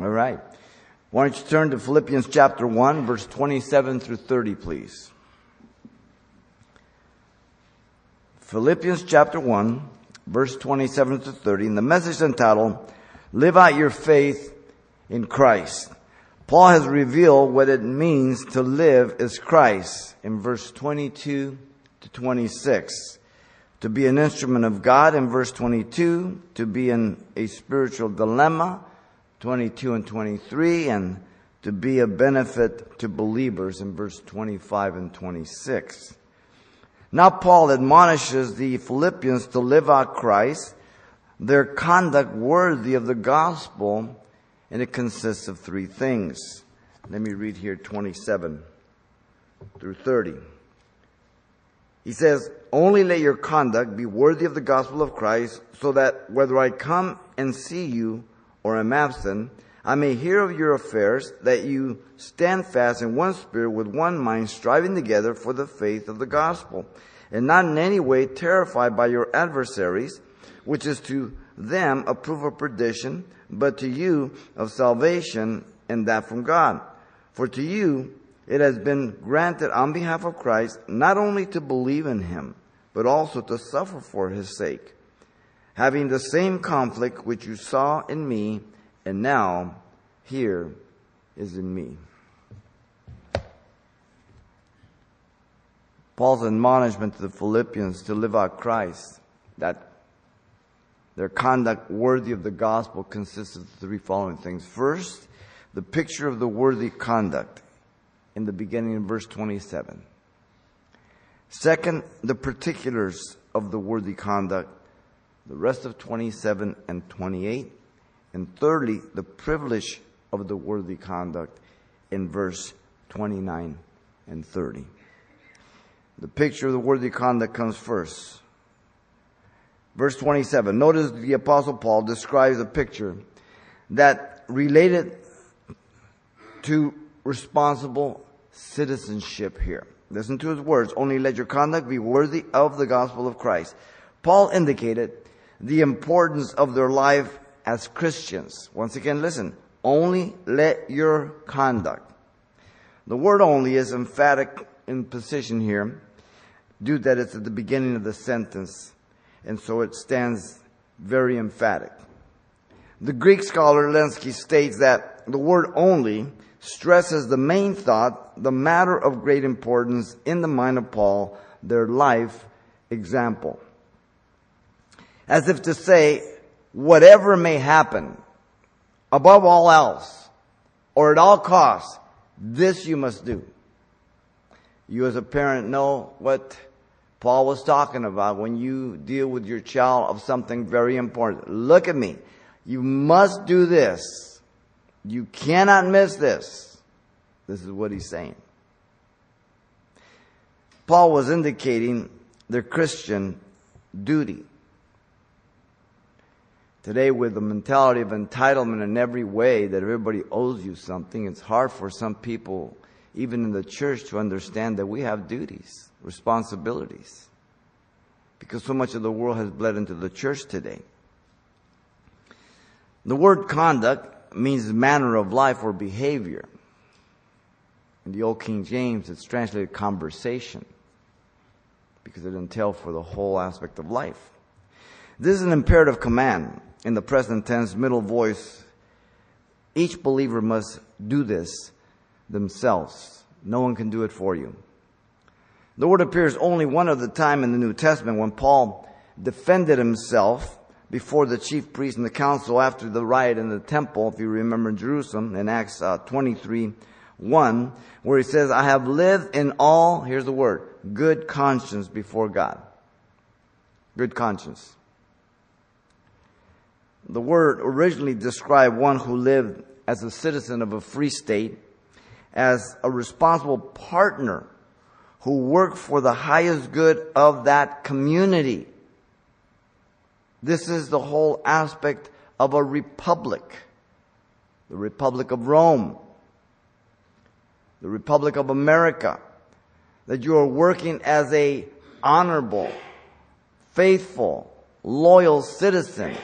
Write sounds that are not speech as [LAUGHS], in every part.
All right. Why don't you turn to Philippians chapter 1, verse 27 through 30, please. Philippians chapter 1, verse 27 to 30, and the message entitled, Live Out Your Faith in Christ. Paul has revealed what it means to live as Christ in verse 22 to 26. To be an instrument of God in verse 22, to be in a spiritual dilemma, 22 and 23, and to be a benefit to believers in verse 25 and 26. Now Paul admonishes the Philippians to live out Christ, their conduct worthy of the gospel, and it consists of three things. Let me read here 27 through 30. He says, Only let your conduct be worthy of the gospel of Christ, so that whether I come and see you or am absent, I may hear of your affairs, that you stand fast in one spirit with one mind, striving together for the faith of the gospel, and not in any way terrified by your adversaries, which is to them a proof of perdition, but to you of salvation, and that from God. For to you it has been granted on behalf of Christ not only to believe in him, but also to suffer for his sake, having the same conflict which you saw in me and now here is in me. Paul's admonishment to the Philippians to live out Christ, that their conduct worthy of the gospel consists of the three following things. First, the picture of the worthy conduct in the beginning in verse 27. Second, the particulars of the worthy conduct, the rest of 27 and 28. And thirdly, the privilege of the worthy conduct in verse 29 and 30. The picture of the worthy conduct comes first. Verse 27. Notice the apostle Paul describes a picture that related to responsible citizenship here. Listen to his words. Only let your conduct be worthy of the gospel of Christ. Paul indicated the importance of their life as Christians. Once again, listen. Only let your conduct. The word only is emphatic in position here due that it's at the beginning of the sentence. And so it stands very emphatic. The Greek scholar Lenski states that the word only stresses the main thought, the matter of great importance in the mind of Paul, their life example. As if to say, whatever may happen, above all else, or at all costs, this you must do. You as a parent know what Paul was talking about when you deal with your child of something very important. Look at me. You must do this. You cannot miss this. This is what he's saying. Paul was indicating their Christian duty. Today, with the mentality of entitlement in every way that everybody owes you something, it's hard for some people, even in the church, to understand that we have duties, responsibilities. Because so much of the world has bled into the church today. The word conduct means manner of life or behavior. In the Old King James, it's translated conversation because it entails for the whole aspect of life. This is an imperative command in the present tense, middle voice. Each believer must do this themselves. No one can do it for you. The word appears only one other time in the New Testament when Paul defended himself before the chief priest and the council after the riot in the temple, if you remember in Jerusalem, in Acts uh, 23, 1, where he says, I have lived in all, here's the word, good conscience before God. Good conscience. The word originally described one who lived as a citizen of a free state, as a responsible partner who worked for the highest good of that community. This is the whole aspect of a republic. The Republic of Rome. The Republic of America. That you are working as a honorable, faithful, loyal citizen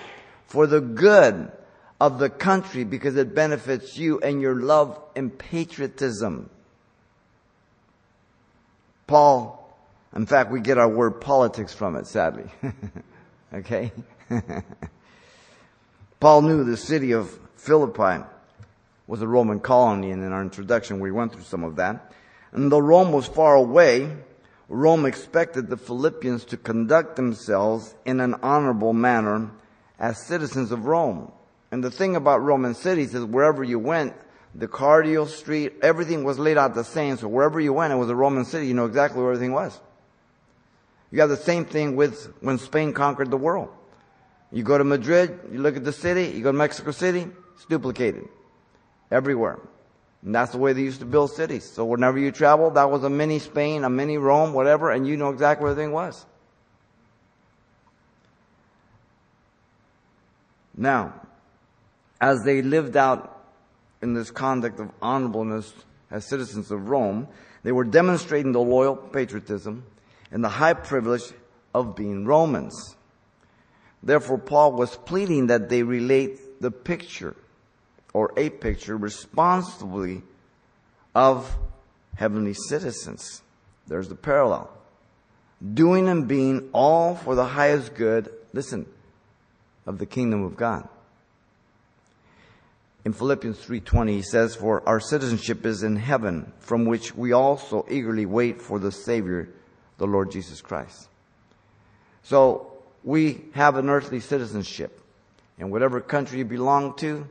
for the good of the country because it benefits you and your love and patriotism. Paul, in fact, we get our word politics from it, sadly. [LAUGHS] okay? [LAUGHS] Paul knew the city of Philippi was a Roman colony, and in our introduction we went through some of that. And though Rome was far away, Rome expected the Philippians to conduct themselves in an honorable manner as citizens of Rome. And the thing about Roman cities is wherever you went, the cardo street, everything was laid out the same. So wherever you went, it was a Roman city. You know exactly where everything was. You have the same thing with when Spain conquered the world. You go to Madrid, you look at the city, you go to Mexico City, it's duplicated. Everywhere. And that's the way they used to build cities. So whenever you travel, that was a mini Spain, a mini Rome, whatever, and you know exactly where everything was. Now, as they lived out in this conduct of honorableness as citizens of Rome, they were demonstrating the loyal patriotism and the high privilege of being Romans. Therefore, Paul was pleading that they relate the picture or a picture responsibly of heavenly citizens. There's the parallel. Doing and being all for the highest good, listen, of the kingdom of God. In Philippians 3:20 he says for our citizenship is in heaven from which we also eagerly wait for the savior the Lord Jesus Christ. So we have an earthly citizenship. In whatever country you belong to,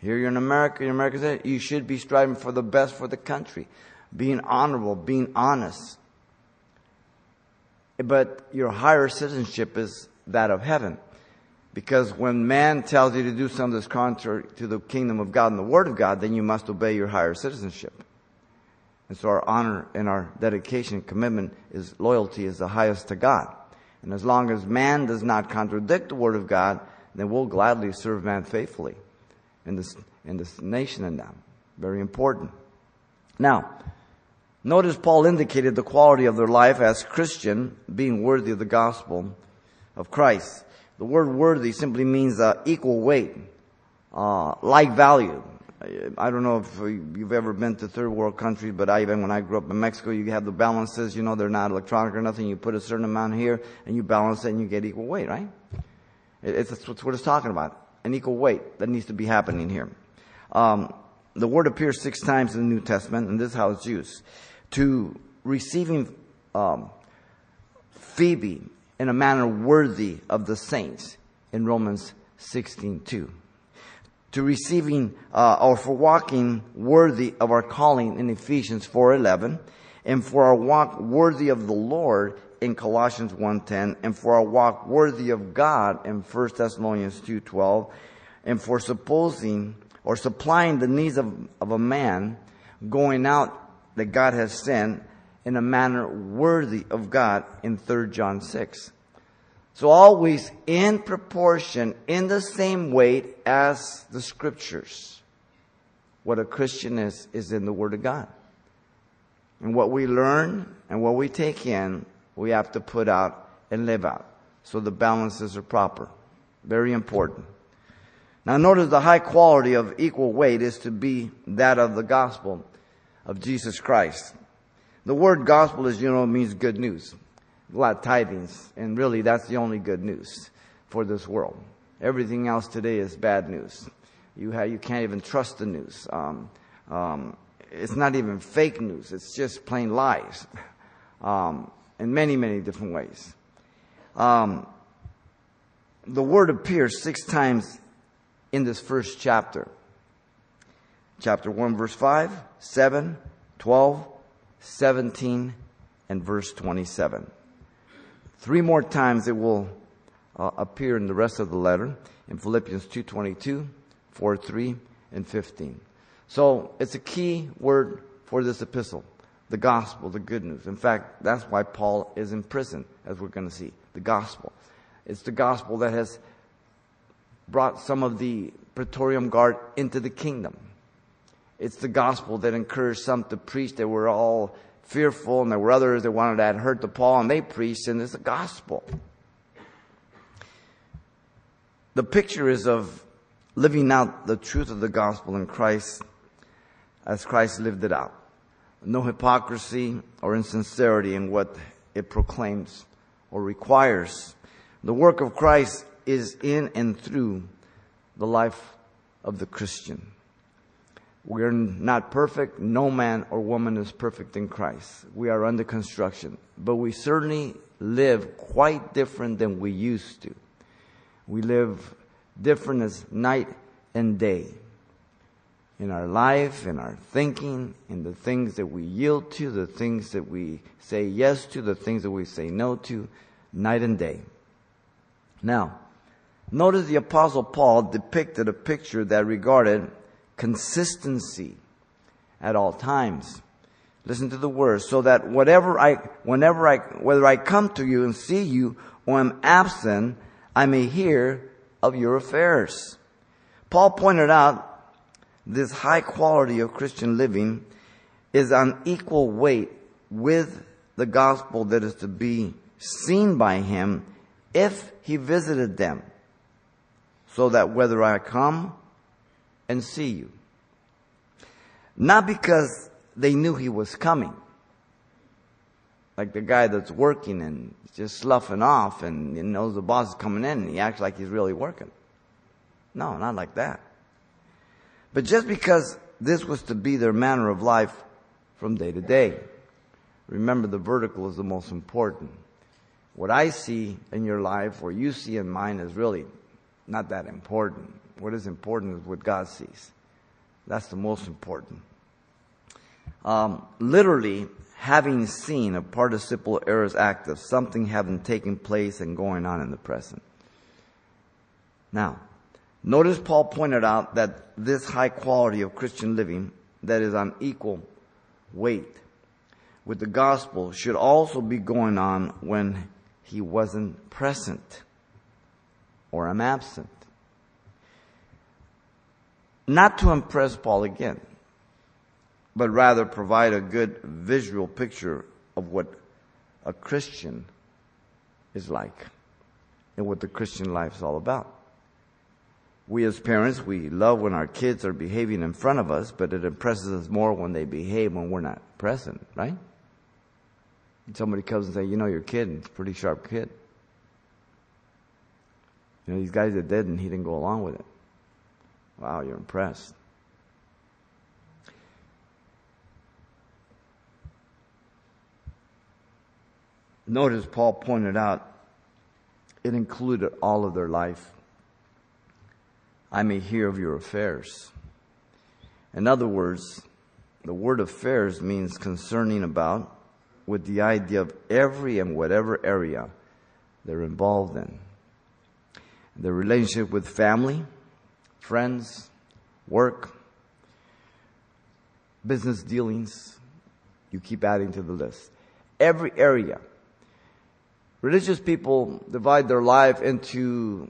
here you're in America, you're American you should be striving for the best for the country. Being honorable, being honest. But your higher citizenship is that of heaven. Because when man tells you to do something that's contrary to the kingdom of God and the word of God, then you must obey your higher citizenship. And so our honor and our dedication, and commitment is loyalty is the highest to God. And as long as man does not contradict the word of God, then we'll gladly serve man faithfully in this, in this nation and now. Very important. Now, notice Paul indicated the quality of their life as Christian being worthy of the gospel of Christ. The word worthy simply means uh, equal weight, uh, like value. I don't know if you've ever been to third world countries, but I, even when I grew up in Mexico, you have the balances, you know, they're not electronic or nothing. You put a certain amount here and you balance it and you get equal weight, right? It's, it's what it's talking about. An equal weight that needs to be happening here. Um, the word appears six times in the New Testament, and this is how it's used. To receiving um, Phoebe in a manner worthy of the saints in Romans 16 2 to receiving uh, or for walking worthy of our calling in Ephesians 4:11 and for our walk worthy of the Lord in Colossians 1:10 and for our walk worthy of God in 1 Thessalonians 2:12 and for supposing or supplying the needs of, of a man going out that God has sent in a manner worthy of God in 3 John 6. So always in proportion, in the same weight as the scriptures. What a Christian is, is in the Word of God. And what we learn and what we take in, we have to put out and live out. So the balances are proper. Very important. Now notice the high quality of equal weight is to be that of the gospel of Jesus Christ. The word gospel, as you know, means good news glad tidings, and really that's the only good news for this world. Everything else today is bad news. You have, you can't even trust the news. Um, um, it's not even fake news. It's just plain lies, [LAUGHS] um, in many many different ways. Um, the word appears six times in this first chapter. Chapter 1, verse 5, 7, 12, 17, and verse 27. Three more times it will uh, appear in the rest of the letter in Philippians 2:22, 4:3, and 15. So it's a key word for this epistle, the gospel, the good news. In fact, that's why Paul is in prison, as we're going to see. The gospel. It's the gospel that has brought some of the Praetorian Guard into the kingdom. It's the gospel that encouraged some to preach. They were all fearful, and there were others that wanted to hurt the Paul, and they preached, and it's the gospel. The picture is of living out the truth of the gospel in Christ as Christ lived it out. No hypocrisy or insincerity in what it proclaims or requires. The work of Christ is in and through the life of the Christian. We're not perfect. No man or woman is perfect in Christ. We are under construction. But we certainly live quite different than we used to. We live different as night and day. In our life, in our thinking, in the things that we yield to, the things that we say yes to, the things that we say no to, night and day. Now, notice the apostle Paul depicted a picture that regarded consistency at all times. Listen to the words, so that whatever I, whenever I, whether I come to you and see you or am absent, I may hear of your affairs. Paul pointed out this high quality of Christian living is on equal weight with the gospel that is to be seen by him if he visited them. So that whether I come and see you. Not because they knew he was coming. Like the guy that's working and just sloughing off and he knows the boss is coming in and he acts like he's really working. No, not like that. But just because this was to be their manner of life from day to day. Remember the vertical is the most important. What I see in your life or you see in mine is really not that important. What is important is what God sees. That's the most important. Um, literally, having seen a participle aorist active, something having taken place and going on in the present. Now, notice Paul pointed out that this high quality of Christian living that is on equal weight with the gospel should also be going on when he wasn't present or I'm absent not to impress Paul again, but rather provide a good visual picture of what a Christian is like and what the Christian life is all about. We as parents, we love when our kids are behaving in front of us, but it impresses us more when they behave when we're not present, right? And somebody comes and say, you know, your kid, is a pretty sharp kid. You know, these guys are dead and he didn't go along with it. Wow, you're impressed. Notice Paul pointed out it included all of their life. I may hear of your affairs. In other words, the word affairs means concerning about with the idea of every and whatever area they're involved in. The relationship with family, friends, work, business dealings. You keep adding to the list. Every area. Religious people divide their life into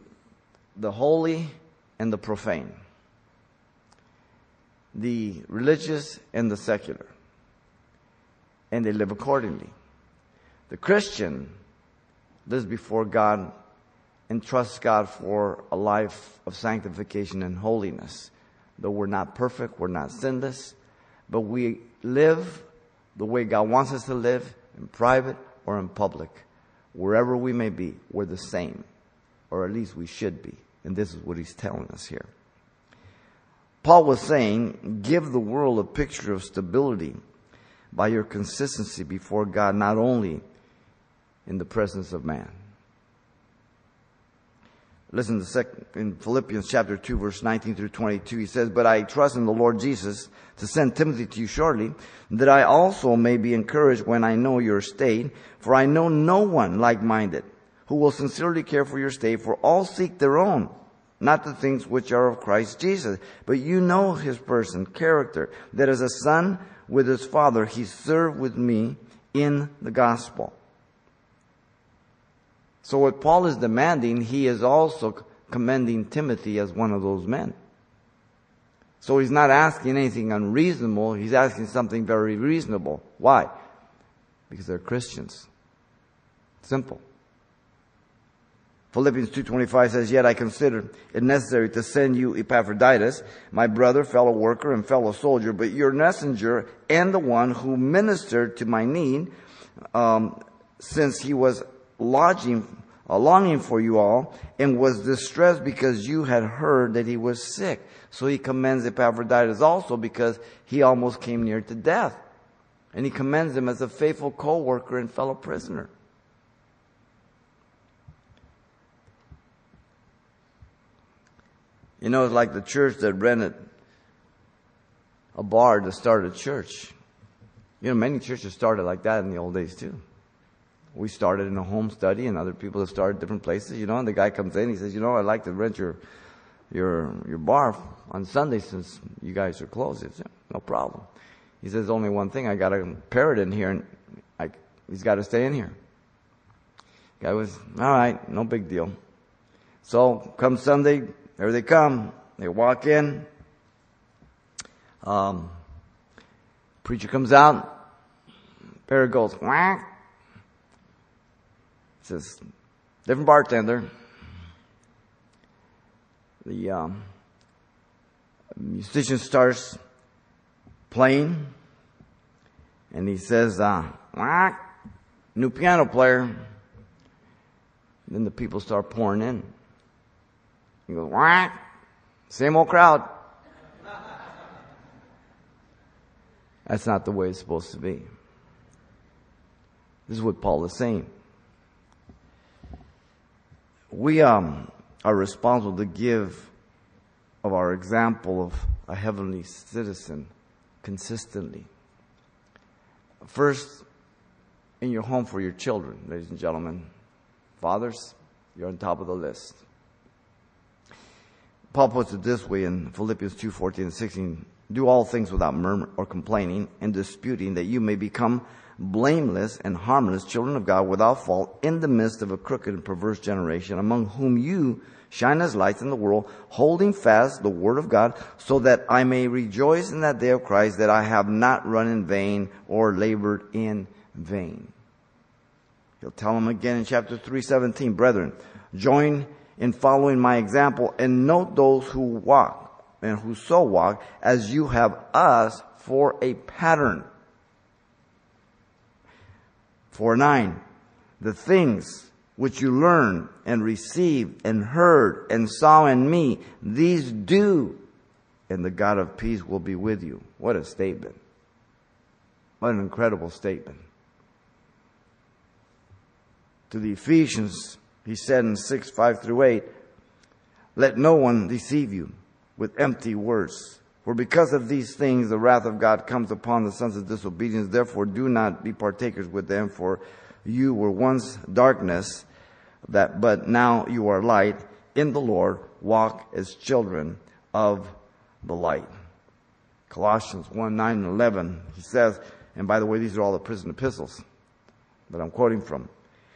the holy and the profane, the religious and the secular, and they live accordingly. The Christian lives before God and trust God for a life of sanctification and holiness. Though we're not perfect, we're not sinless, but we live the way God wants us to live in private or in public. Wherever we may be, we're the same, or at least we should be. And this is what he's telling us here. Paul was saying, give the world a picture of stability by your consistency before God, not only in the presence of man. Listen to second, in Philippians chapter 2 verse 19 through 22. He says, But I trust in the Lord Jesus to send Timothy to you shortly, that I also may be encouraged when I know your state. For I know no one like-minded who will sincerely care for your state, for all seek their own, not the things which are of Christ Jesus. But you know his person, character, that as a son with his father, he served with me in the gospel. So what Paul is demanding, he is also commending Timothy as one of those men. So he's not asking anything unreasonable, he's asking something very reasonable. Why? Because they're Christians. Simple. Philippians 2.25 says, Yet I consider it necessary to send you Epaphroditus, my brother, fellow worker, and fellow soldier, but your messenger and the one who ministered to my need, um, since he was lodging, uh, longing for you all, and was distressed because you had heard that he was sick. So he commends Epaphroditus also because he almost came near to death. And he commends him as a faithful co-worker and fellow prisoner. You know, it's like the church that rented a bar to start a church. You know, many churches started like that in the old days too. We started in a home study and other people have started different places, you know, and the guy comes in, he says, you know, I'd like to rent your, your, your bar on Sunday since you guys are closed. It's no problem. He says, only one thing, I got a parrot in here and I, he's got to stay in here. Guy was, all right, no big deal. So come Sunday, there they come. They walk in. Um, preacher comes out. Parrot goes, whack. Says, different bartender. The um, musician starts playing, and he says, uh, new piano player. Then the people start pouring in. He goes, whack, same old crowd. That's not the way it's supposed to be. This is what Paul is saying. We um, are responsible to give of our example of a heavenly citizen consistently. First, in your home for your children, ladies and gentlemen. Fathers, you're on top of the list. Paul puts it this way in Philippians 2 14 and 16 Do all things without murmur or complaining and disputing, that you may become blameless and harmless children of God without fault in the midst of a crooked and perverse generation, among whom you shine as lights in the world, holding fast the word of God, so that I may rejoice in that day of Christ, that I have not run in vain or labored in vain. He'll tell them again in chapter 317, brethren, join in following my example and note those who walk and who so walk as you have us for a pattern. For nine, the things which you learned and received and heard and saw in me, these do, and the God of peace will be with you. What a statement. What an incredible statement. To the Ephesians, he said in 6, 5 through 8, let no one deceive you with empty words. For because of these things, the wrath of God comes upon the sons of disobedience. Therefore, do not be partakers with them, for you were once darkness, that, but now you are light in the Lord. Walk as children of the light. Colossians 1, 9 and 11, he says, and by the way, these are all the prison epistles that I'm quoting from.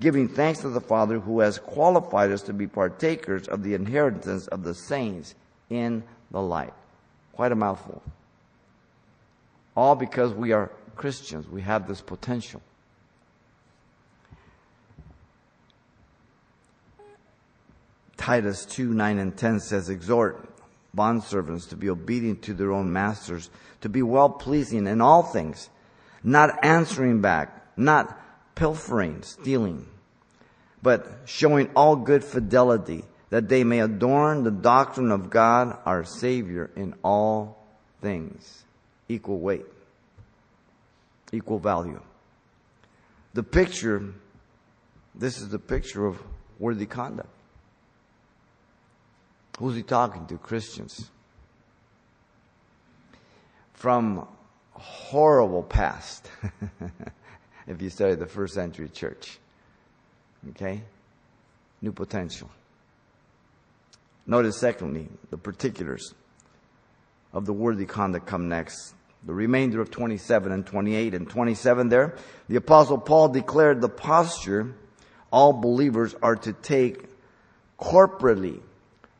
giving thanks to the Father who has qualified us to be partakers of the inheritance of the saints in the light. Quite a mouthful. All because we are Christians. We have this potential. Titus 2, 9 and 10 says, exhort bondservants to be obedient to their own masters, to be well pleasing in all things, not answering back, not pilfering, stealing, but showing all good fidelity, that they may adorn the doctrine of God our Savior in all things. Equal weight, equal value. The picture, this is the picture of worthy conduct. Who's he talking to? Christians. From horrible past. [LAUGHS] if you study the first century church. Okay? New potential. Notice, secondly, the particulars. of the worthy conduct come next. The remainder of 27 and 28 and 27 there, the apostle Paul declared the posture all believers are to take corporately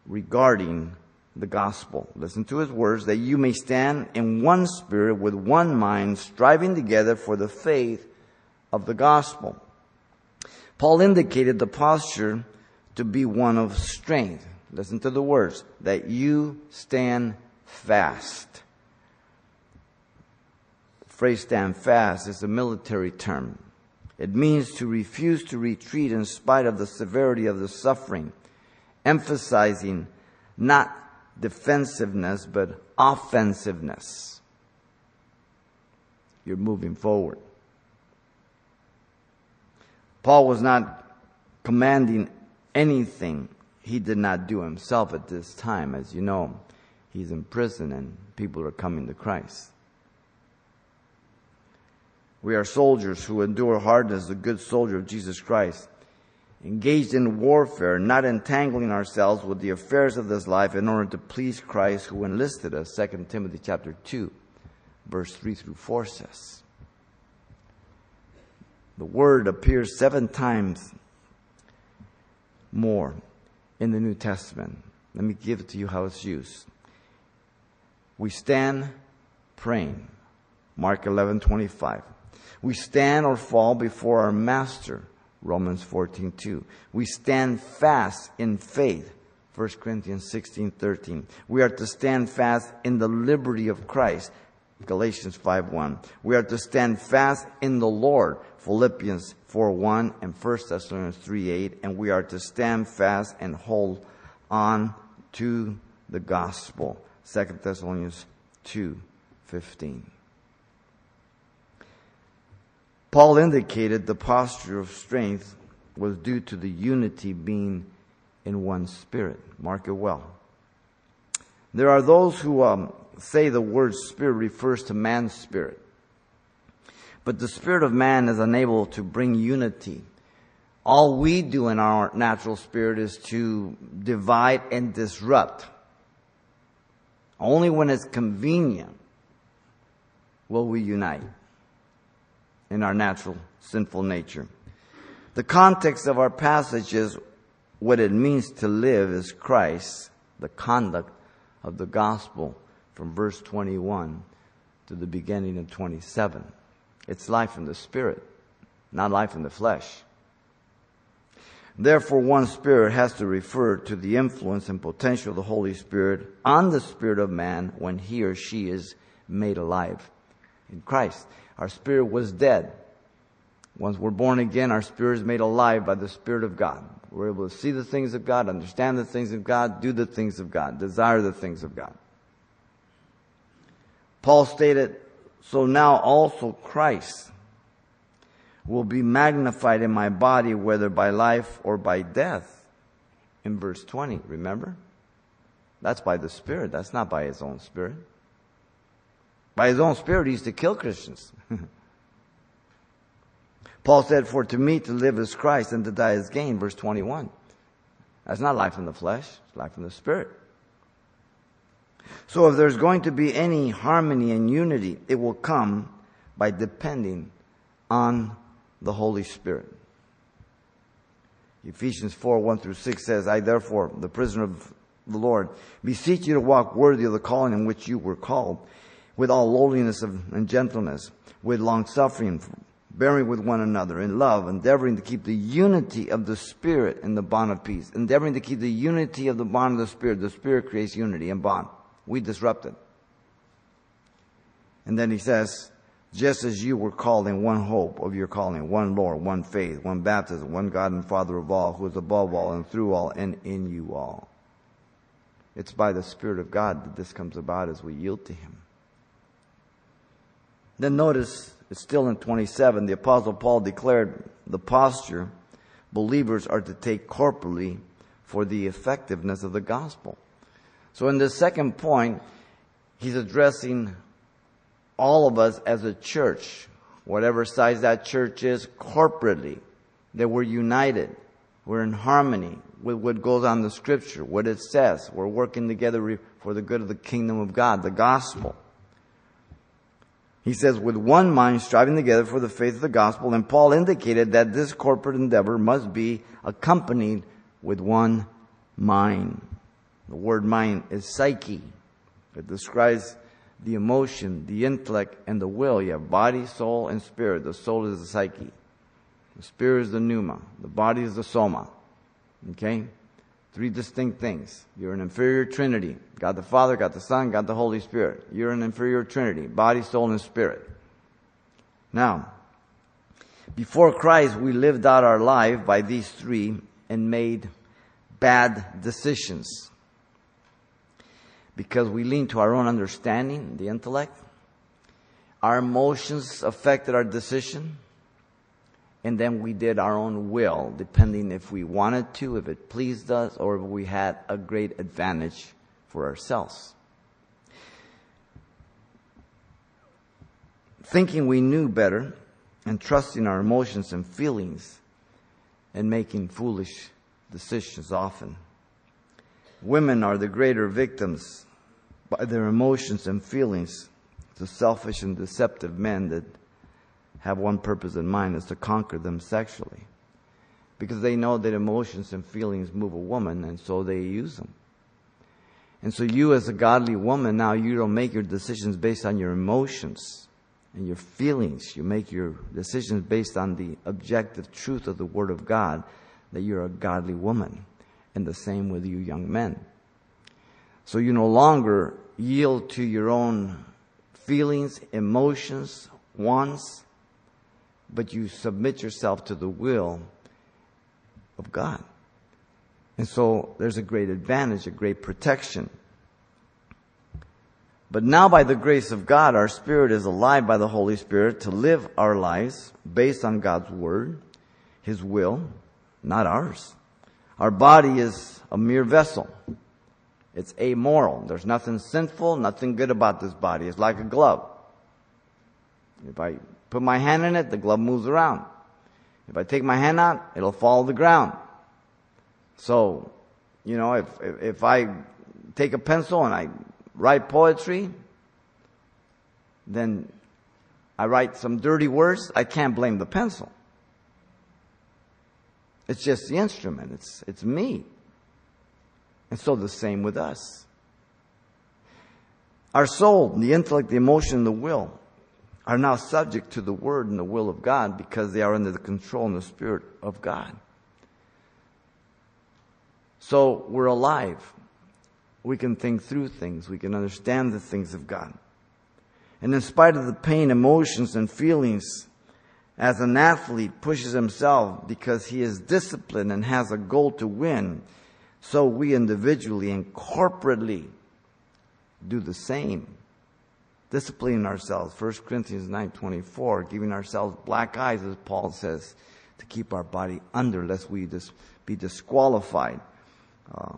regarding the gospel. Listen to his words that you may stand in one spirit with one mind, striving together for the faith of the gospel. Paul indicated the posture to be one of strength. Listen to the words that you stand fast. The phrase stand fast is a military term. It means to refuse to retreat in spite of the severity of the suffering, emphasizing not defensiveness, but offensiveness. You're moving forward. Paul was not commanding anything he did not do himself at this time. As you know, he's in prison and people are coming to Christ. We are soldiers who endure hardness, a good soldier of Jesus Christ, engaged in warfare, not entangling ourselves with the affairs of this life in order to please Christ who enlisted us. 2 Timothy chapter 2, verse 3 through 4 says. The word appears seven times more in the New Testament. Let me give it to you how it's used. We stand praying. Mark 11, 25. We stand or fall before our master. Romans 14, 2. We stand fast in faith. 1 Corinthians 16, 13. We are to stand fast in the liberty of Christ. Galatians 5, 1. We are to stand fast in the Lord. Philippians 4, 1 and 1 Thessalonians 3, 8. And we are to stand fast and hold on to the gospel. 2 Thessalonians 2, 15. Paul indicated the posture of strength was due to the unity being in one spirit. Mark it well. There are those who um, say the word spirit refers to man's spirit. But the spirit of man is unable to bring unity. All we do in our natural spirit is to divide and disrupt. Only when it's convenient will we unite in our natural sinful nature. The context of our passage is what it means to live as Christ, the conduct of the gospel from verse 21 to the beginning of 27. It's life in the spirit, not life in the flesh. Therefore, one spirit has to refer to the influence and potential of the Holy Spirit on the spirit of man when he or she is made alive in Christ. Our spirit was dead. Once we're born again, our spirit is made alive by the Spirit of God. We're able to see the things of God, understand the things of God, do the things of God, desire the things of God. Paul stated, so now also Christ will be magnified in my body, whether by life or by death. In verse 20, remember? That's by the Spirit. That's not by his own Spirit. By his own Spirit, he's to kill Christians. [LAUGHS] Paul said, For to me to live is Christ and to die is gain, verse 21. That's not life in the flesh, it's life in the Spirit. So if there's going to be any harmony and unity, it will come by depending on the Holy Spirit. Ephesians 4, 1 through 6 says, I therefore, the prisoner of the Lord, beseech you to walk worthy of the calling in which you were called, with all lowliness and gentleness, with long suffering, bearing with one another in love, endeavoring to keep the unity of the Spirit in the bond of peace. Endeavoring to keep the unity of the bond of the Spirit. The Spirit creates unity and bond. We disrupt it. And then he says, just as you were called in one hope of your calling, one Lord, one faith, one baptism, one God and Father of all, who is above all and through all and in you all. It's by the Spirit of God that this comes about as we yield to Him. Then notice, it's still in 27, the Apostle Paul declared the posture believers are to take corporally for the effectiveness of the gospel. So in the second point, he's addressing all of us as a church, whatever size that church is, corporately, that we're united, we're in harmony, with what goes on in the scripture, what it says. We're working together for the good of the kingdom of God, the gospel. He says, with one mind striving together for the faith of the gospel, and Paul indicated that this corporate endeavor must be accompanied with one mind. The word mind is psyche. It describes the emotion, the intellect, and the will. You have body, soul, and spirit. The soul is the psyche. The spirit is the pneuma. The body is the soma. Okay? Three distinct things. You're an inferior trinity. God the Father, God the Son, God the Holy Spirit. You're an inferior trinity. Body, soul, and spirit. Now, before Christ, we lived out our life by these three and made bad decisions. Because we lean to our own understanding, the intellect. Our emotions affected our decision and then we did our own will, depending if we wanted to, if it pleased us, or if we had a great advantage for ourselves. Thinking we knew better and trusting our emotions and feelings and making foolish decisions often. Women are the greater victims by their emotions and feelings to selfish and deceptive men that have one purpose in mind is to conquer them sexually. Because they know that emotions and feelings move a woman, and so they use them. And so you as a godly woman, now you don't make your decisions based on your emotions and your feelings. You make your decisions based on the objective truth of the Word of God that you're a godly woman. And the same with you young men. So you no longer yield to your own feelings, emotions, wants, but you submit yourself to the will of God. And so there's a great advantage, a great protection. But now by the grace of God, our spirit is alive by the Holy Spirit to live our lives based on God's word, His will, not ours. Our body is a mere vessel. It's amoral. There's nothing sinful, nothing good about this body. It's like a glove. If I Put my hand in it, the glove moves around. If I take my hand out, it'll fall to the ground. So, you know, if, if, if I take a pencil and I write poetry, then I write some dirty words, I can't blame the pencil. It's just the instrument. It's, it's me. And so the same with us. Our soul, the intellect, the emotion, the will are now subject to the word and the will of God because they are under the control and the spirit of God. So we're alive. We can think through things. We can understand the things of God. And in spite of the pain, emotions, and feelings, as an athlete pushes himself because he is disciplined and has a goal to win, so we individually and corporately do the same disciplining ourselves. 1 Corinthians 9.24, giving ourselves black eyes, as Paul says, to keep our body under, lest we dis- be disqualified. Uh,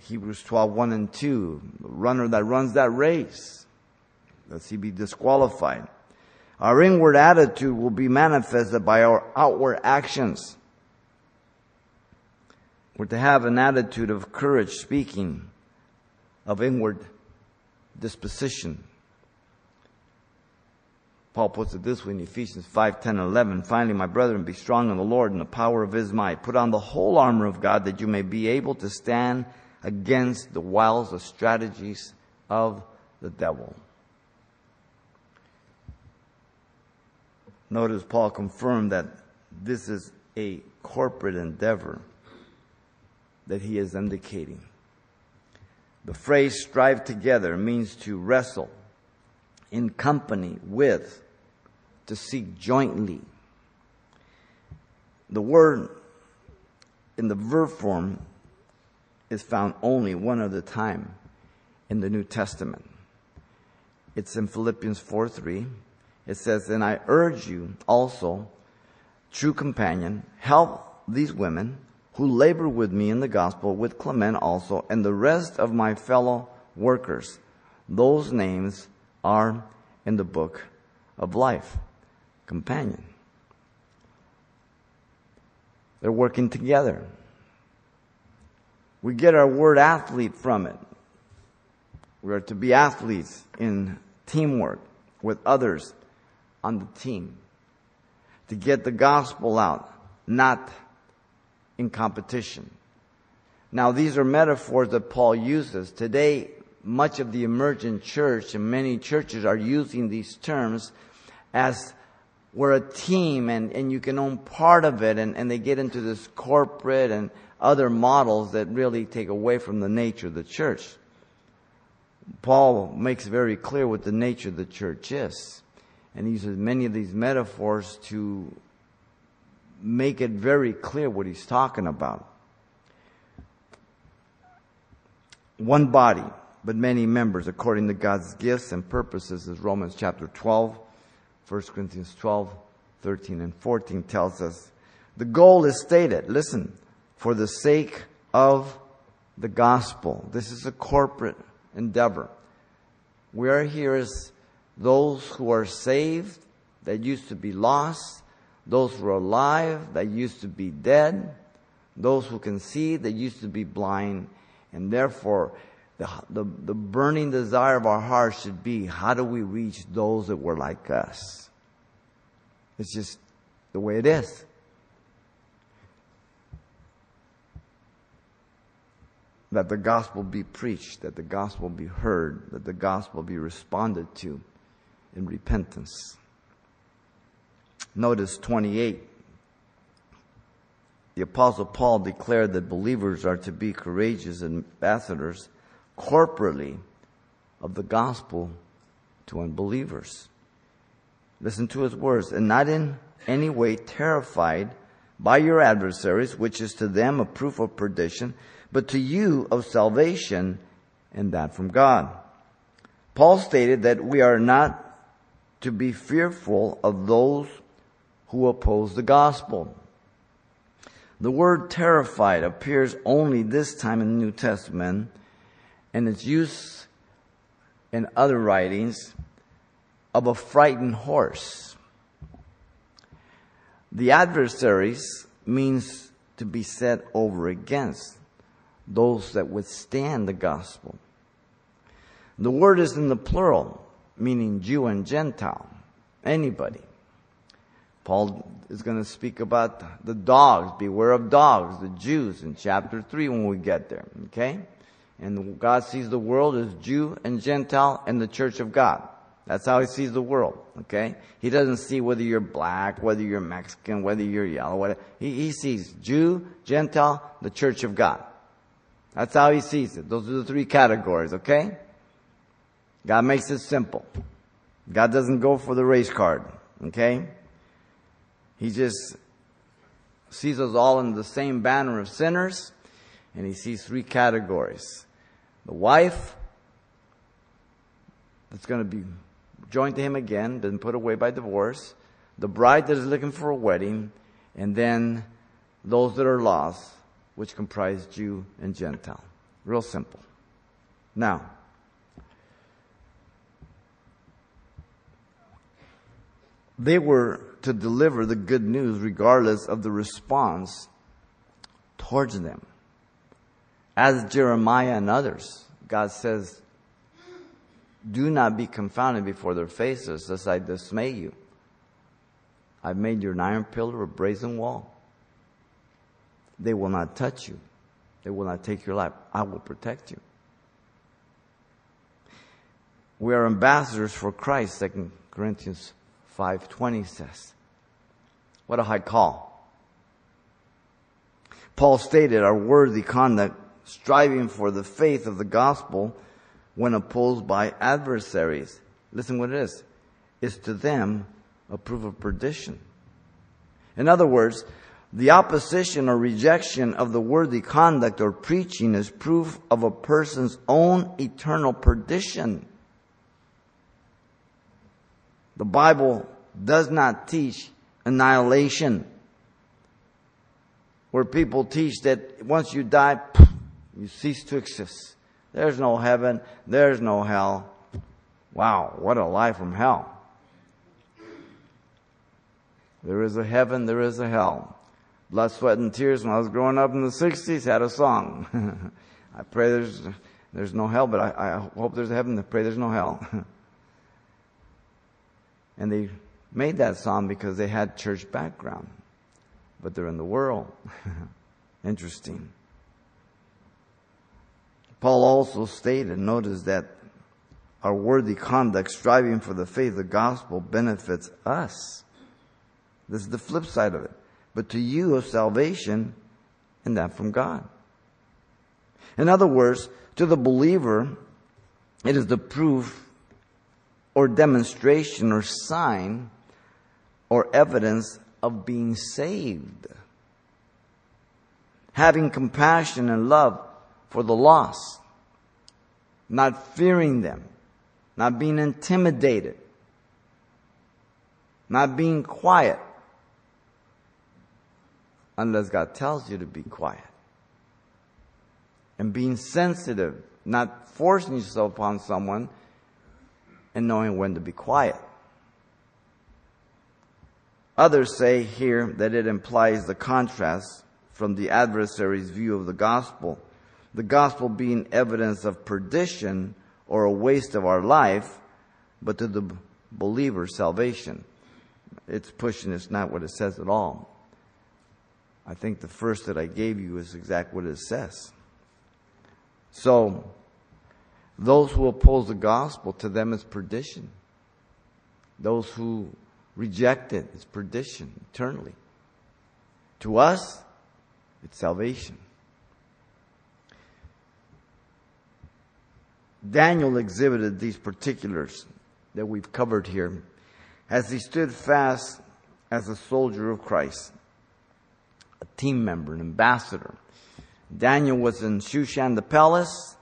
Hebrews 12, 1 and 2, the runner that runs that race, lest he be disqualified. Our inward attitude will be manifested by our outward actions. We're to have an attitude of courage, speaking of inward disposition. Paul puts it this way in Ephesians 5, 10, 11. Finally, my brethren, be strong in the Lord and the power of his might. Put on the whole armor of God that you may be able to stand against the wiles or strategies of the devil. Notice Paul confirmed that this is a corporate endeavor that he is indicating. The phrase strive together means to wrestle in company with, to seek jointly. The word in the verb form is found only one other time in the New Testament. It's in Philippians 4 3. It says, And I urge you also, true companion, help these women who labor with me in the gospel, with Clement also, and the rest of my fellow workers. Those names are in the book of life. Companion. They're working together. We get our word athlete from it. We are to be athletes in teamwork with others on the team. To get the gospel out, not in competition. Now these are metaphors that Paul uses. Today, much of the emergent church and many churches are using these terms as we're a team and, and you can own part of it and, and they get into this corporate and other models that really take away from the nature of the church. Paul makes very clear what the nature of the church is. And he uses many of these metaphors to make it very clear what he's talking about. One body, but many members according to God's gifts and purposes, as Romans chapter 12, 1 Corinthians 12, 13, and 14 tells us. The goal is stated, listen, for the sake of the gospel. This is a corporate endeavor. We are here as those who are saved that used to be lost, those who are alive that used to be dead, those who can see that used to be blind, and therefore the, the, the burning desire of our hearts should be how do we reach those that were like us? It's just the way it is. that the gospel be preached, that the gospel be heard, that the gospel be responded to in repentance. Notice 28. The apostle Paul declared that believers are to be courageous ambassadors corporately of the gospel to unbelievers. Listen to his words, and not in any way terrified by your adversaries, which is to them a proof of perdition, but to you of salvation, and that from God. Paul stated that we are not to be fearful of those who oppose the gospel. The word terrified appears only this time in the New Testament, and its use in other writings of a frightened horse. The adversaries means to be set over against those that withstand the gospel. The word is in the plural, meaning Jew and Gentile, anybody. Paul is going to speak about the dogs, beware of dogs, the Jews in chapter 3 when we get there, okay? And God sees the world as Jew and Gentile and the church of God. That's how he sees the world, okay? He doesn't see whether you're black, whether you're Mexican, whether you're yellow, whatever. He, he sees Jew, Gentile, the church of God. That's how he sees it. Those are the three categories, okay? God makes it simple. God doesn't go for the race card, okay? He just sees us all in the same banner of sinners, and he sees three categories. The wife that's going to be joined to him again, been put away by divorce, the bride that is looking for a wedding, and then those that are lost, which comprise Jew and Gentile. Real simple. Now, they were to deliver the good news regardless of the response towards them. As Jeremiah and others, God says, do not be confounded before their faces, lest I dismay you. I've made you an iron pillar, a brazen wall. They will not touch you. They will not take your life. I will protect you. We are ambassadors for Christ, 2 Corinthians 5.20 says. What a high call. Paul stated our worthy conduct, striving for the faith of the gospel when opposed by adversaries. Listen what it is. Is to them a proof of perdition. In other words, the opposition or rejection of the worthy conduct or preaching is proof of a person's own eternal perdition. The Bible does not teach annihilation, where people teach that once you die, you cease to exist. There's no heaven, there's no hell. Wow, what a life from hell. There is a heaven, there is a hell. Blood, Sweat, and Tears, when I was growing up in the 60s, had a song. [LAUGHS] I pray there's, there's no hell, but I, I hope there's a heaven. I pray there's no hell. [LAUGHS] and they made that song because they had church background, but they're in the world. [LAUGHS] Interesting. Paul also stated, notice that our worthy conduct, striving for the faith of the gospel, benefits us. This is the flip side of it. But to you of salvation, and that from God. In other words, to the believer, it is the proof or demonstration or sign or evidence of being saved. Having compassion and love for the lost, not fearing them, not being intimidated, not being quiet, unless God tells you to be quiet. And being sensitive, not forcing yourself upon someone, and knowing when to be quiet. Others say here that it implies the contrast from the adversary's view of the gospel. The gospel being evidence of perdition or a waste of our life, but to the believer, salvation. It's pushing, it's not what it says at all. I think the first that I gave you is exactly what it says. So, those who oppose the gospel, to them is perdition. Those who reject it's perdition eternally. To us, it's salvation. Daniel exhibited these particulars that we've covered here as he stood fast as a soldier of Christ a team member, an ambassador. Daniel was in Shushan the palace.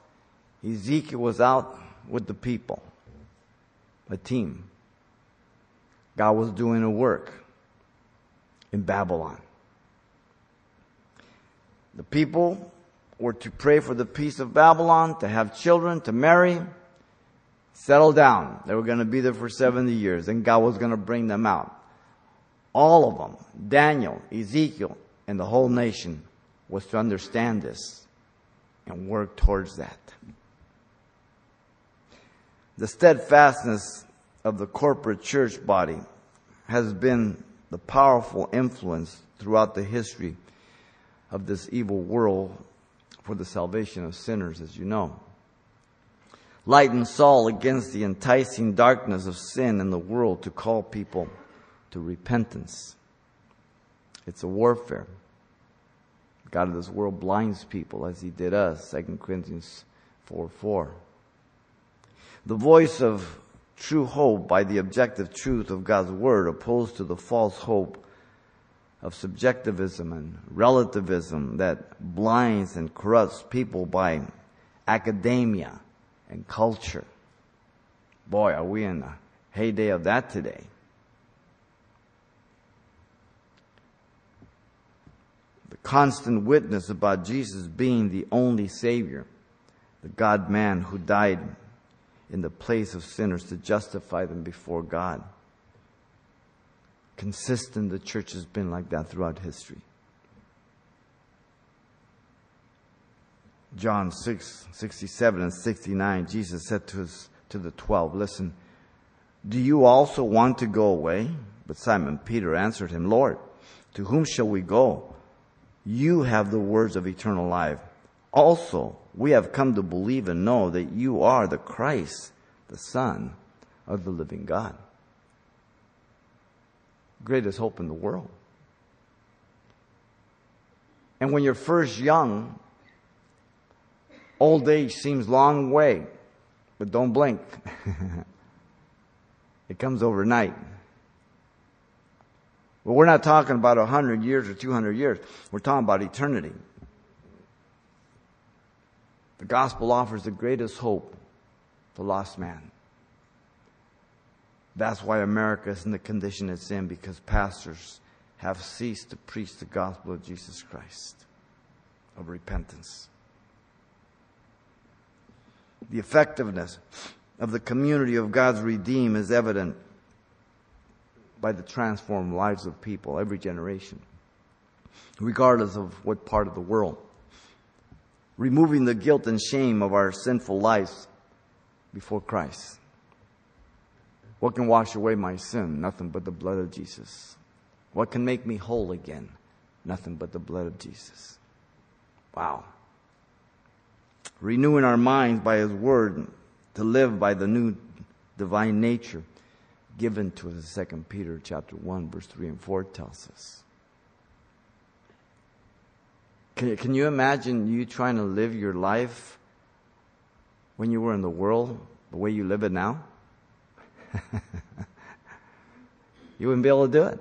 Ezekiel was out with the people, a team. God was doing a work in Babylon. The people were to pray for the peace of Babylon, to have children, to marry, settle down. They were going to be there for 70 years, and God was going to bring them out. All of them, Daniel, Ezekiel, and the whole nation was to understand this and work towards that. The steadfastness of the corporate church body has been the powerful influence throughout the history of this evil world for the salvation of sinners, as you know. Light and salt against the enticing darkness of sin in the world to call people to repentance. It's a warfare. God of this world blinds people as he did us, 2 Corinthians 4 4. The voice of true hope by the objective truth of God's word opposed to the false hope of subjectivism and relativism that blinds and corrupts people by academia and culture. Boy, are we in the heyday of that today. The constant witness about Jesus being the only Savior, the God man who died in the place of sinners to justify them before God. Consistent, the church has been like that throughout history. John 6, 67 and 69, Jesus said to, his, to the twelve, Listen, do you also want to go away? But Simon Peter answered him, Lord, to whom shall we go? You have the words of eternal life. Also, we have come to believe and know that you are the Christ, the Son of the living God. Greatest hope in the world. And when you're first young, old age seems long way, but don't blink. [LAUGHS] it comes overnight. But we're not talking about 100 years or 200 years. We're talking about eternity. The gospel offers the greatest hope for lost man. That's why America is in the condition it's in because pastors have ceased to preach the gospel of Jesus Christ of repentance. The effectiveness of the community of God's redeemed is evident by the transformed lives of people every generation. regardless of what part of the world. Removing the guilt and shame of our sinful lives before Christ. What can wash away my sin? Nothing but the blood of Jesus. What can make me whole again? Nothing but the blood of Jesus. Wow. Renewing our minds by His Word to live by the new divine nature given to us. Second Peter chapter 1 verse 3 and 4 tells us. Can, can you imagine you trying to live your life when you were in the world the way you live it now? [LAUGHS] you wouldn't be able to do it.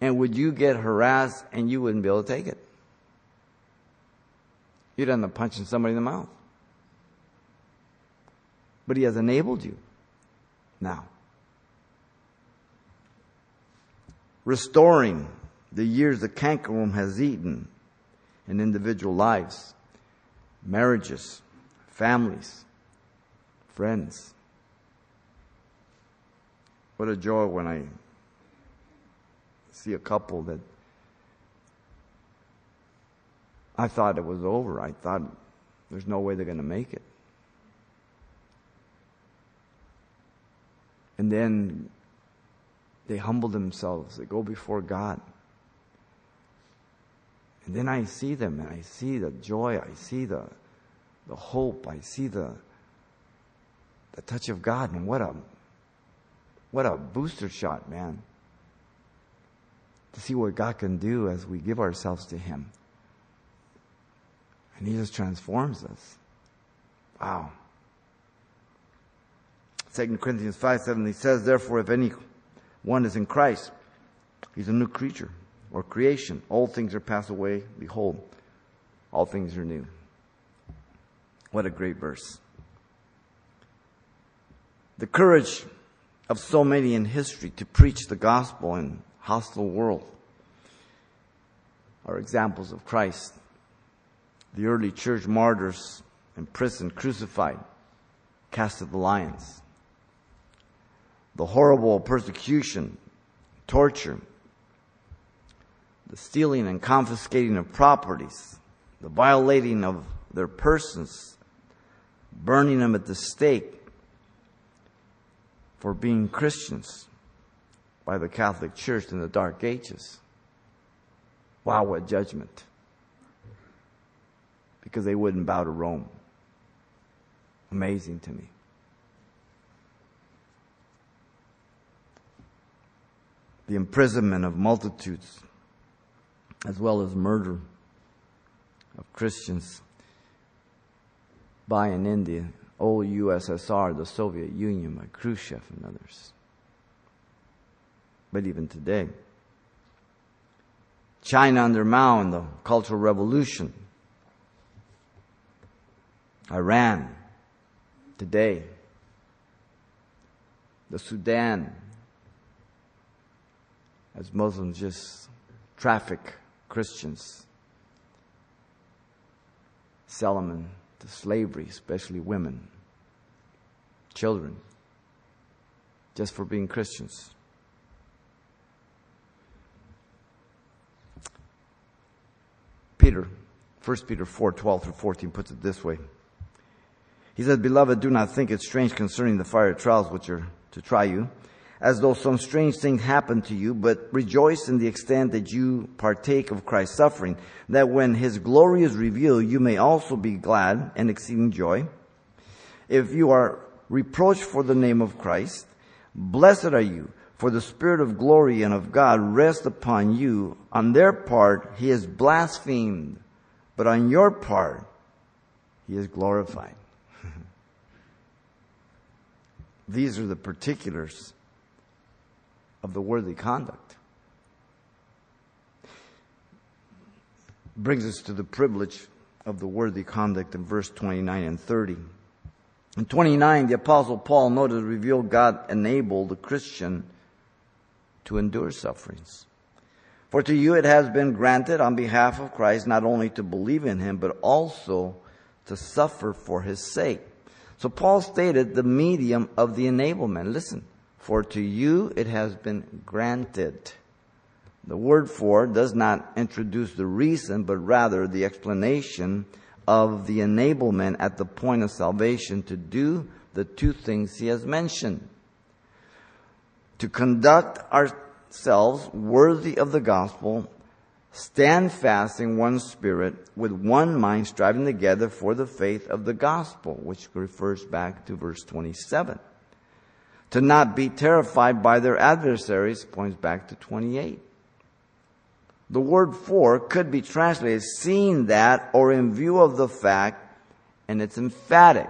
And would you get harassed and you wouldn't be able to take it? You'd end up punching somebody in the mouth. But He has enabled you now. Restoring the years the cankerworm has eaten in individual lives, marriages, families, friends. What a joy when I see a couple that I thought it was over. I thought there's no way they're going to make it. And then they humble themselves, they go before God. And then I see them and I see the joy, I see the, the hope, I see the, the touch of God. And what a, what a booster shot, man. To see what God can do as we give ourselves to Him. And He just transforms us. Wow. 2 Corinthians 5 7, he says, Therefore, if anyone is in Christ, he's a new creature or creation. All things are passed away. Behold, all things are new. What a great verse. The courage of so many in history to preach the gospel in hostile world are examples of Christ. The early church martyrs imprisoned, crucified, cast to the lions the horrible persecution, torture, the stealing and confiscating of properties, the violating of their persons, burning them at the stake for being Christians by the Catholic Church in the Dark Ages. Wow, what judgment. Because they wouldn't bow to Rome. Amazing to me. the imprisonment of multitudes, as well as murder of Christians by in India, old USSR, the Soviet Union, by Khrushchev and others. But even today, China under Mao and the Cultural Revolution, Iran today, the Sudan, as Muslims just traffic Christians, sell them into slavery, especially women, children, just for being Christians. Peter, 1 Peter 4 12 through 14 puts it this way. He says, Beloved, do not think it strange concerning the fire trials which are to try you as though some strange thing happened to you, but rejoice in the extent that you partake of Christ's suffering, that when his glory is revealed, you may also be glad and exceeding joy. If you are reproached for the name of Christ, blessed are you, for the Spirit of glory and of God rests upon you. On their part, he is blasphemed, but on your part, he is glorified. [LAUGHS] These are the particulars of the worthy conduct. Brings us to the privilege of the worthy conduct in verse 29 and 30. In 29, the apostle Paul noted revealed God enabled the Christian to endure sufferings. For to you it has been granted on behalf of Christ not only to believe in him, but also to suffer for his sake. So Paul stated the medium of the enablement. Listen, for to you it has been granted The word for does not introduce the reason, but rather the explanation of the enablement at the point of salvation to do the two things he has mentioned. To conduct ourselves worthy of the gospel, stand fast in one spirit, with one mind, striving together for the faith of the gospel, which refers back to verse 27. To not be terrified by their adversaries points back to 28. The word for could be translated seeing that or in view of the fact, and it's emphatic.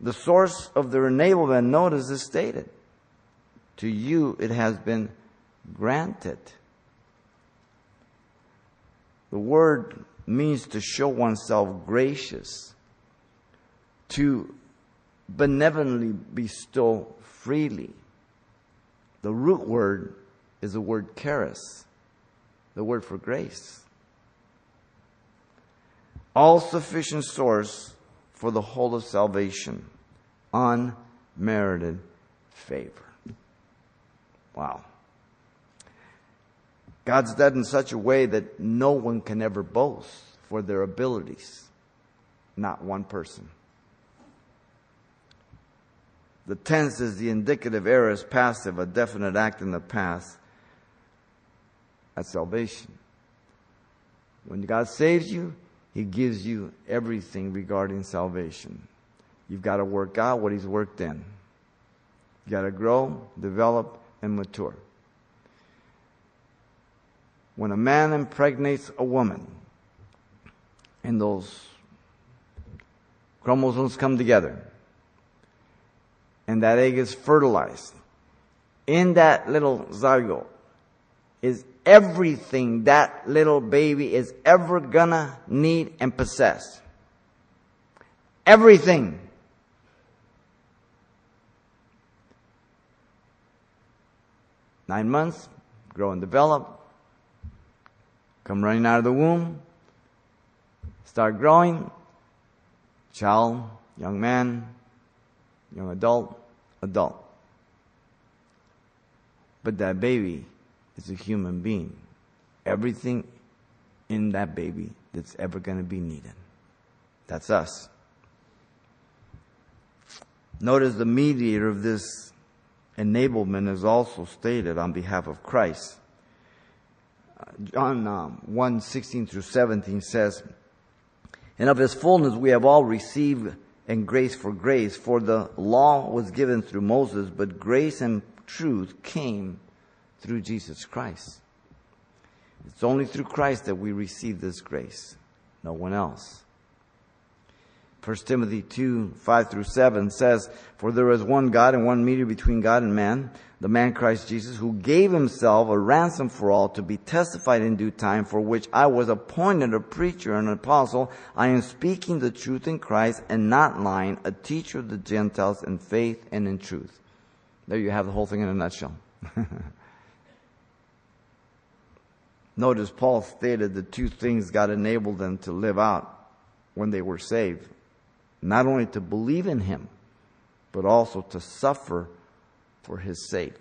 The source of their enablement, notice, is stated. To you it has been granted. The word means to show oneself gracious, to benevolently bestow freely. The root word is the word charis, the word for grace. All sufficient source for the whole of salvation, unmerited favor. Wow. God's done in such a way that no one can ever boast for their abilities. Not one person. The tense is the indicative aorist passive, a definite act in the past at salvation. When God saves you, He gives you everything regarding salvation. You've got to work out what He's worked in. You've got to grow, develop, and mature. When a man impregnates a woman, and those chromosomes come together, and that egg is fertilized, in that little zygote is everything that little baby is ever gonna need and possess. Everything. Nine months, grow and develop, come running out of the womb, start growing, child, young man, young adult, adult. But that baby is a human being. Everything in that baby that's ever going to be needed. That's us. Notice the mediator of this enablement is also stated on behalf of Christ. John um, 1 16 through 17 says, And of his fullness we have all received and grace for grace, for the law was given through Moses, but grace and truth came through Jesus Christ. It's only through Christ that we receive this grace. No one else. 1 Timothy 2, 5 through 7 says, For there is one God and one mediator between God and man, the man Christ Jesus, who gave himself a ransom for all to be testified in due time, for which I was appointed a preacher and an apostle. I am speaking the truth in Christ and not lying, a teacher of the Gentiles in faith and in truth. There you have the whole thing in a nutshell. [LAUGHS] Notice Paul stated the two things God enabled them to live out when they were saved. Not only to believe in Him, but also to suffer for His sake.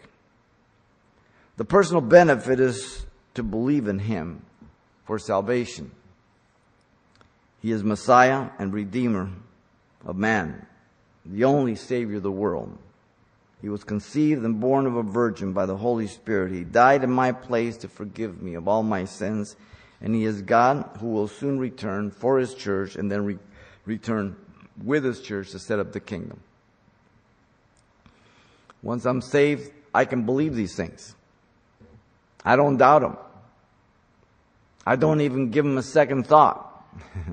The personal benefit is to believe in Him for salvation. He is Messiah and Redeemer of man, the only Savior of the world. He was conceived and born of a virgin by the Holy Spirit. He died in my place to forgive me of all my sins. And he is God who will soon return for his church and then re- return with his church to set up the kingdom. Once I'm saved, I can believe these things. I don't doubt them. I don't even give them a second thought. [LAUGHS]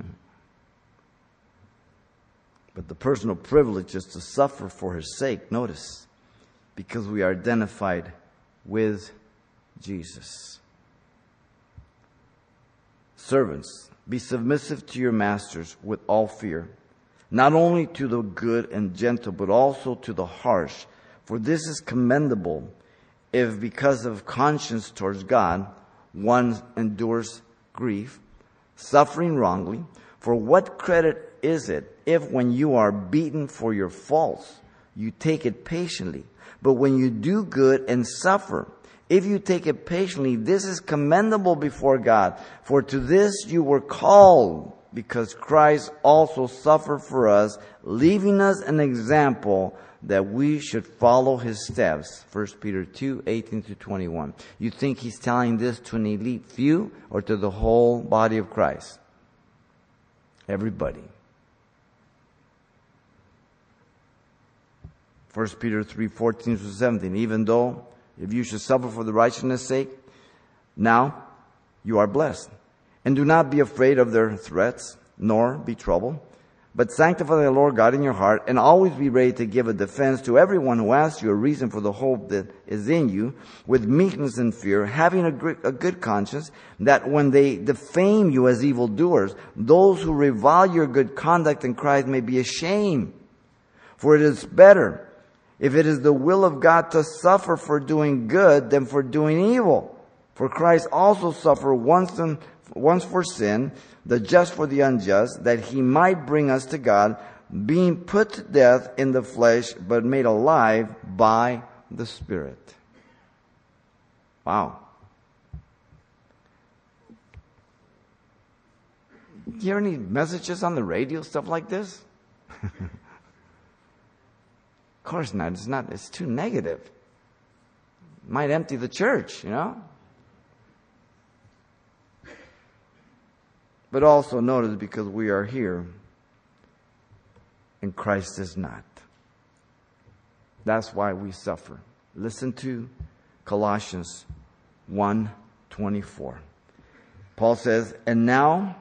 but the personal privilege is to suffer for his sake. Notice because we are identified with Jesus. Servants, be submissive to your masters with all fear, not only to the good and gentle, but also to the harsh. For this is commendable if, because of conscience towards God, one endures grief, suffering wrongly. For what credit is it if, when you are beaten for your faults, you take it patiently? But when you do good and suffer If you take it patiently, this is commendable before God. For to this you were called, because Christ also suffered for us, leaving us an example that we should follow his steps. 1 Peter 2, 18 to 21. You think he's telling this to an elite few or to the whole body of Christ? Everybody. 1 Peter 3, 14 to 17. Even though if you should suffer for the righteousness sake, now you are blessed. And do not be afraid of their threats, nor be troubled but sanctify the Lord God in your heart and always be ready to give a defense to everyone who asks you a reason for the hope that is in you with meekness and fear, having a, good conscience that when they defame you as evildoers, those who revile your good conduct in Christ may be ashamed. For it is better if it is the will of God to suffer for doing good than for doing evil. For Christ also suffered once and once for sin, the just for the unjust, that he might bring us to God, being put to death in the flesh, but made alive by the Spirit. Wow. You hear any messages on the radio, stuff like this? [LAUGHS] of course not. It's not, it's too negative. might empty the church, you know? But also notice because we are here and Christ is not. That's why we suffer. Listen to Colossians 1:24. Paul says, "And now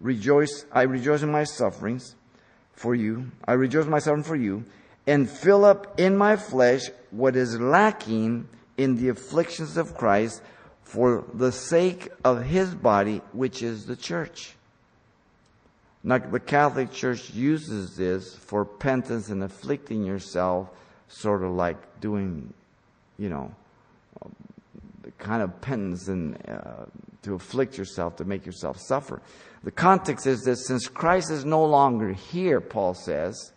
rejoice I rejoice in my sufferings for you. I rejoice in my suffering for you and fill up in my flesh what is lacking in the afflictions of Christ for the sake of his body, which is the church. Now, the Catholic Church uses this for penance and afflicting yourself, sort of like doing, you know, the kind of penance and uh, to afflict yourself, to make yourself suffer. The context is that since Christ is no longer here, Paul says,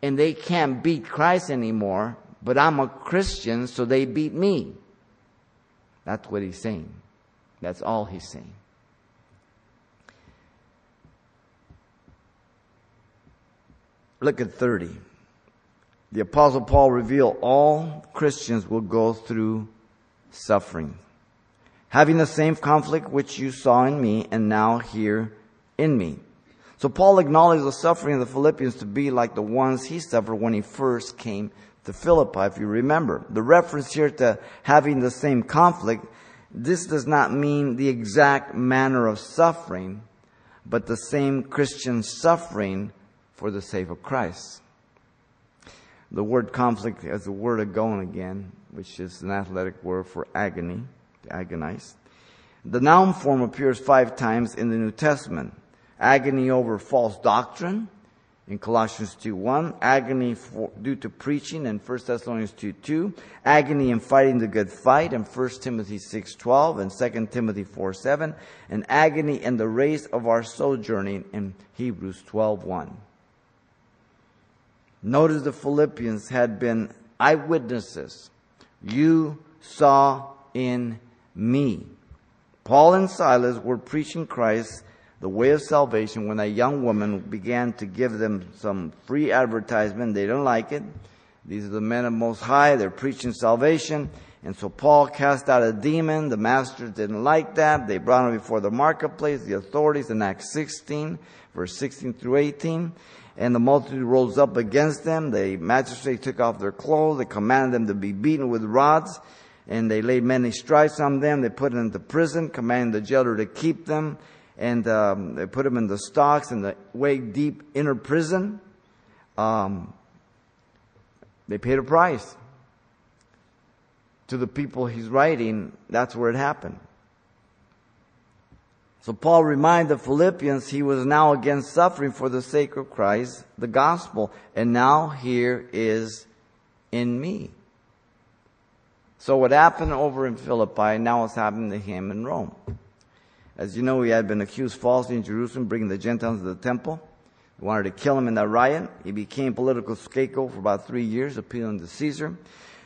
and they can't beat Christ anymore, but I'm a Christian, so they beat me. That's what he's saying. That's all he's saying. Look at 30. The Apostle Paul revealed all Christians will go through suffering. Having the same conflict which you saw in me and now hear in me. So Paul acknowledged the suffering of the Philippians to be like the ones he suffered when he first came to Philippi, if you remember. The reference here to having the same conflict, this does not mean the exact manner of suffering, but the same Christian suffering for the sake of Christ. The word conflict is the word agon again, which is an athletic word for agony, to agonize. The noun form appears five times in the New Testament. Agony over false doctrine, in Colossians 2:1, agony for, due to preaching in 1 Thessalonians 2:2, agony in fighting the good fight in 1 Timothy 6:12 and 2 Timothy 4:7, and agony in the race of our sojourning in Hebrews 12:1. Notice the Philippians had been eyewitnesses. You saw in me. Paul and Silas were preaching Christ the way of salvation when a young woman began to give them some free advertisement. They don't like it. These are the men of Most High. They're preaching salvation. And so Paul cast out a demon. The masters didn't like that. They brought him before the marketplace, the authorities in Acts 16, verse 16 through 18. And the multitude rose up against them. The magistrates took off their clothes. They commanded them to be beaten with rods. And they laid many stripes on them. They put them into prison, commanding the jailer to keep them and um, they put him in the stocks in the way deep inner prison. Um, they paid a price. To the people he's writing, that's where it happened. So Paul reminded the Philippians he was now again suffering for the sake of Christ, the gospel, and now here is in me. So what happened over in Philippi now is happening to him in Rome. As you know, he had been accused falsely in Jerusalem, bringing the Gentiles to the temple. They wanted to kill him in that riot. He became political scapegoat for about three years, appealing to Caesar.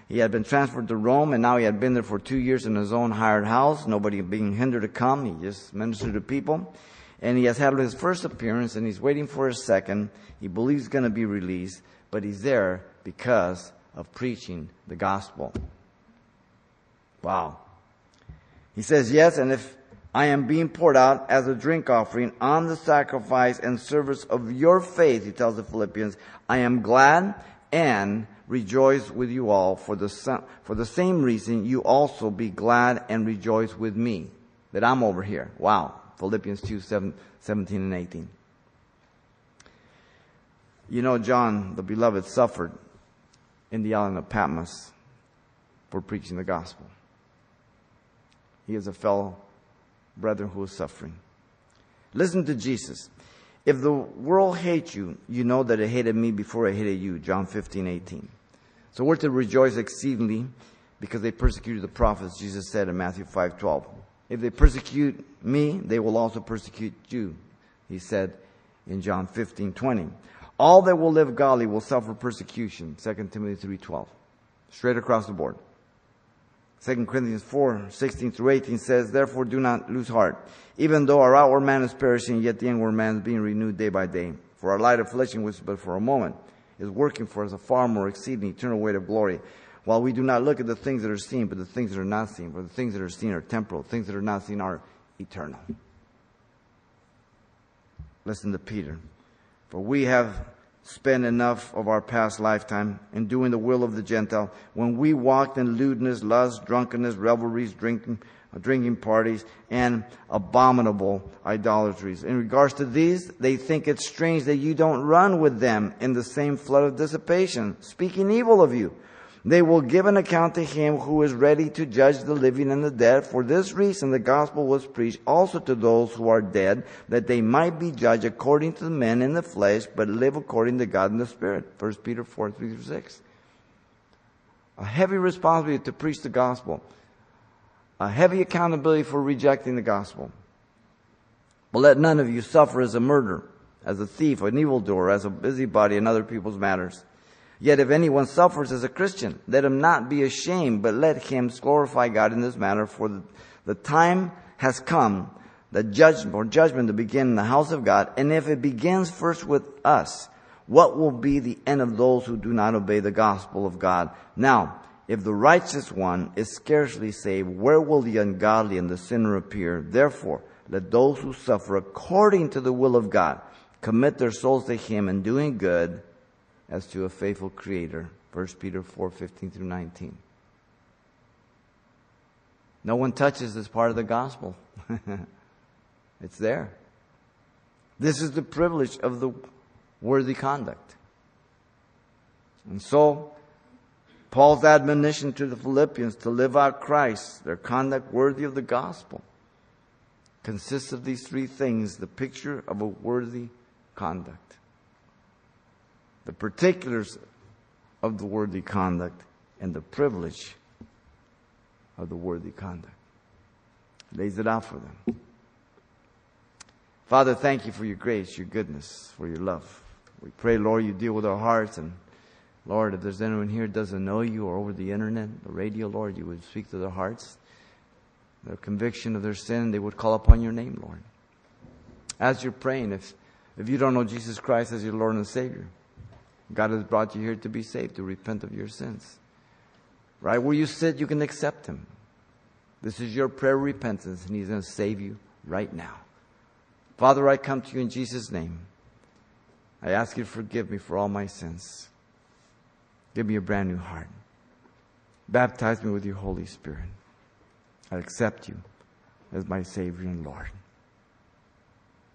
He had been transferred to Rome and now he had been there for two years in his own hired house, nobody being hindered to come. He just ministered to people. And he has had his first appearance and he's waiting for his second. He believes he's going to be released, but he's there because of preaching the gospel. Wow. He says, yes, and if I am being poured out as a drink offering on the sacrifice and service of your faith, he tells the Philippians, I am glad and rejoice with you all. For the, for the same reason, you also be glad and rejoice with me that I'm over here. Wow. Philippians 2, 7, 17 and 18. You know, John, the beloved, suffered in the island of Patmos for preaching the gospel. He is a fellow brother who is suffering. Listen to Jesus. If the world hates you, you know that it hated me before it hated you. John 15, 18. So we're to rejoice exceedingly because they persecuted the prophets, Jesus said in Matthew 5, 12. If they persecute me, they will also persecute you, he said in John 15, 20. All that will live godly will suffer persecution, 2 Timothy 3, 12. Straight across the board. 2 Corinthians 4, 16 through 18 says, Therefore do not lose heart. Even though our outward man is perishing, yet the inward man is being renewed day by day. For our light affliction, which is but for a moment, is working for us a far more exceeding eternal weight of glory. While we do not look at the things that are seen, but the things that are not seen. For the things that are seen are temporal. Things that are not seen are eternal. Listen to Peter. For we have spend enough of our past lifetime in doing the will of the Gentile when we walked in lewdness, lust, drunkenness, revelries, drinking, uh, drinking parties, and abominable idolatries. In regards to these, they think it strange that you don't run with them in the same flood of dissipation, speaking evil of you. They will give an account to him who is ready to judge the living and the dead. For this reason the gospel was preached also to those who are dead, that they might be judged according to the men in the flesh, but live according to God in the spirit. 1 Peter 4, 3 through 6. A heavy responsibility to preach the gospel. A heavy accountability for rejecting the gospel. But let none of you suffer as a murderer, as a thief, an evildoer, as a busybody in other people's matters. Yet if anyone suffers as a Christian, let him not be ashamed, but let him glorify God in this matter, for the, time has come, the judgment or judgment to begin in the house of God. And if it begins first with us, what will be the end of those who do not obey the gospel of God? Now, if the righteous one is scarcely saved, where will the ungodly and the sinner appear? Therefore, let those who suffer according to the will of God commit their souls to Him in doing good as to a faithful creator. 1 Peter 4 15 through 19. No one touches this part of the gospel. [LAUGHS] it's there. This is the privilege of the worthy conduct. And so, Paul's admonition to the Philippians to live out Christ, their conduct worthy of the gospel, consists of these three things the picture of a worthy conduct the particulars of the worthy conduct and the privilege of the worthy conduct. Lays it out for them. Father, thank you for your grace, your goodness, for your love. We pray, Lord, you deal with our hearts. And Lord, if there's anyone here that doesn't know you or over the internet, the radio, Lord, you would speak to their hearts, their conviction of their sin, they would call upon your name, Lord. As you're praying, if, if you don't know Jesus Christ as your Lord and Savior, God has brought you here to be saved, to repent of your sins. Right where you sit, you can accept Him. This is your prayer of repentance, and He's going to save you right now. Father, I come to you in Jesus' name. I ask you to forgive me for all my sins. Give me a brand new heart. Baptize me with your Holy Spirit. I accept you as my Savior and Lord.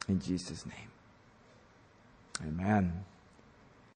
In Jesus' name. Amen.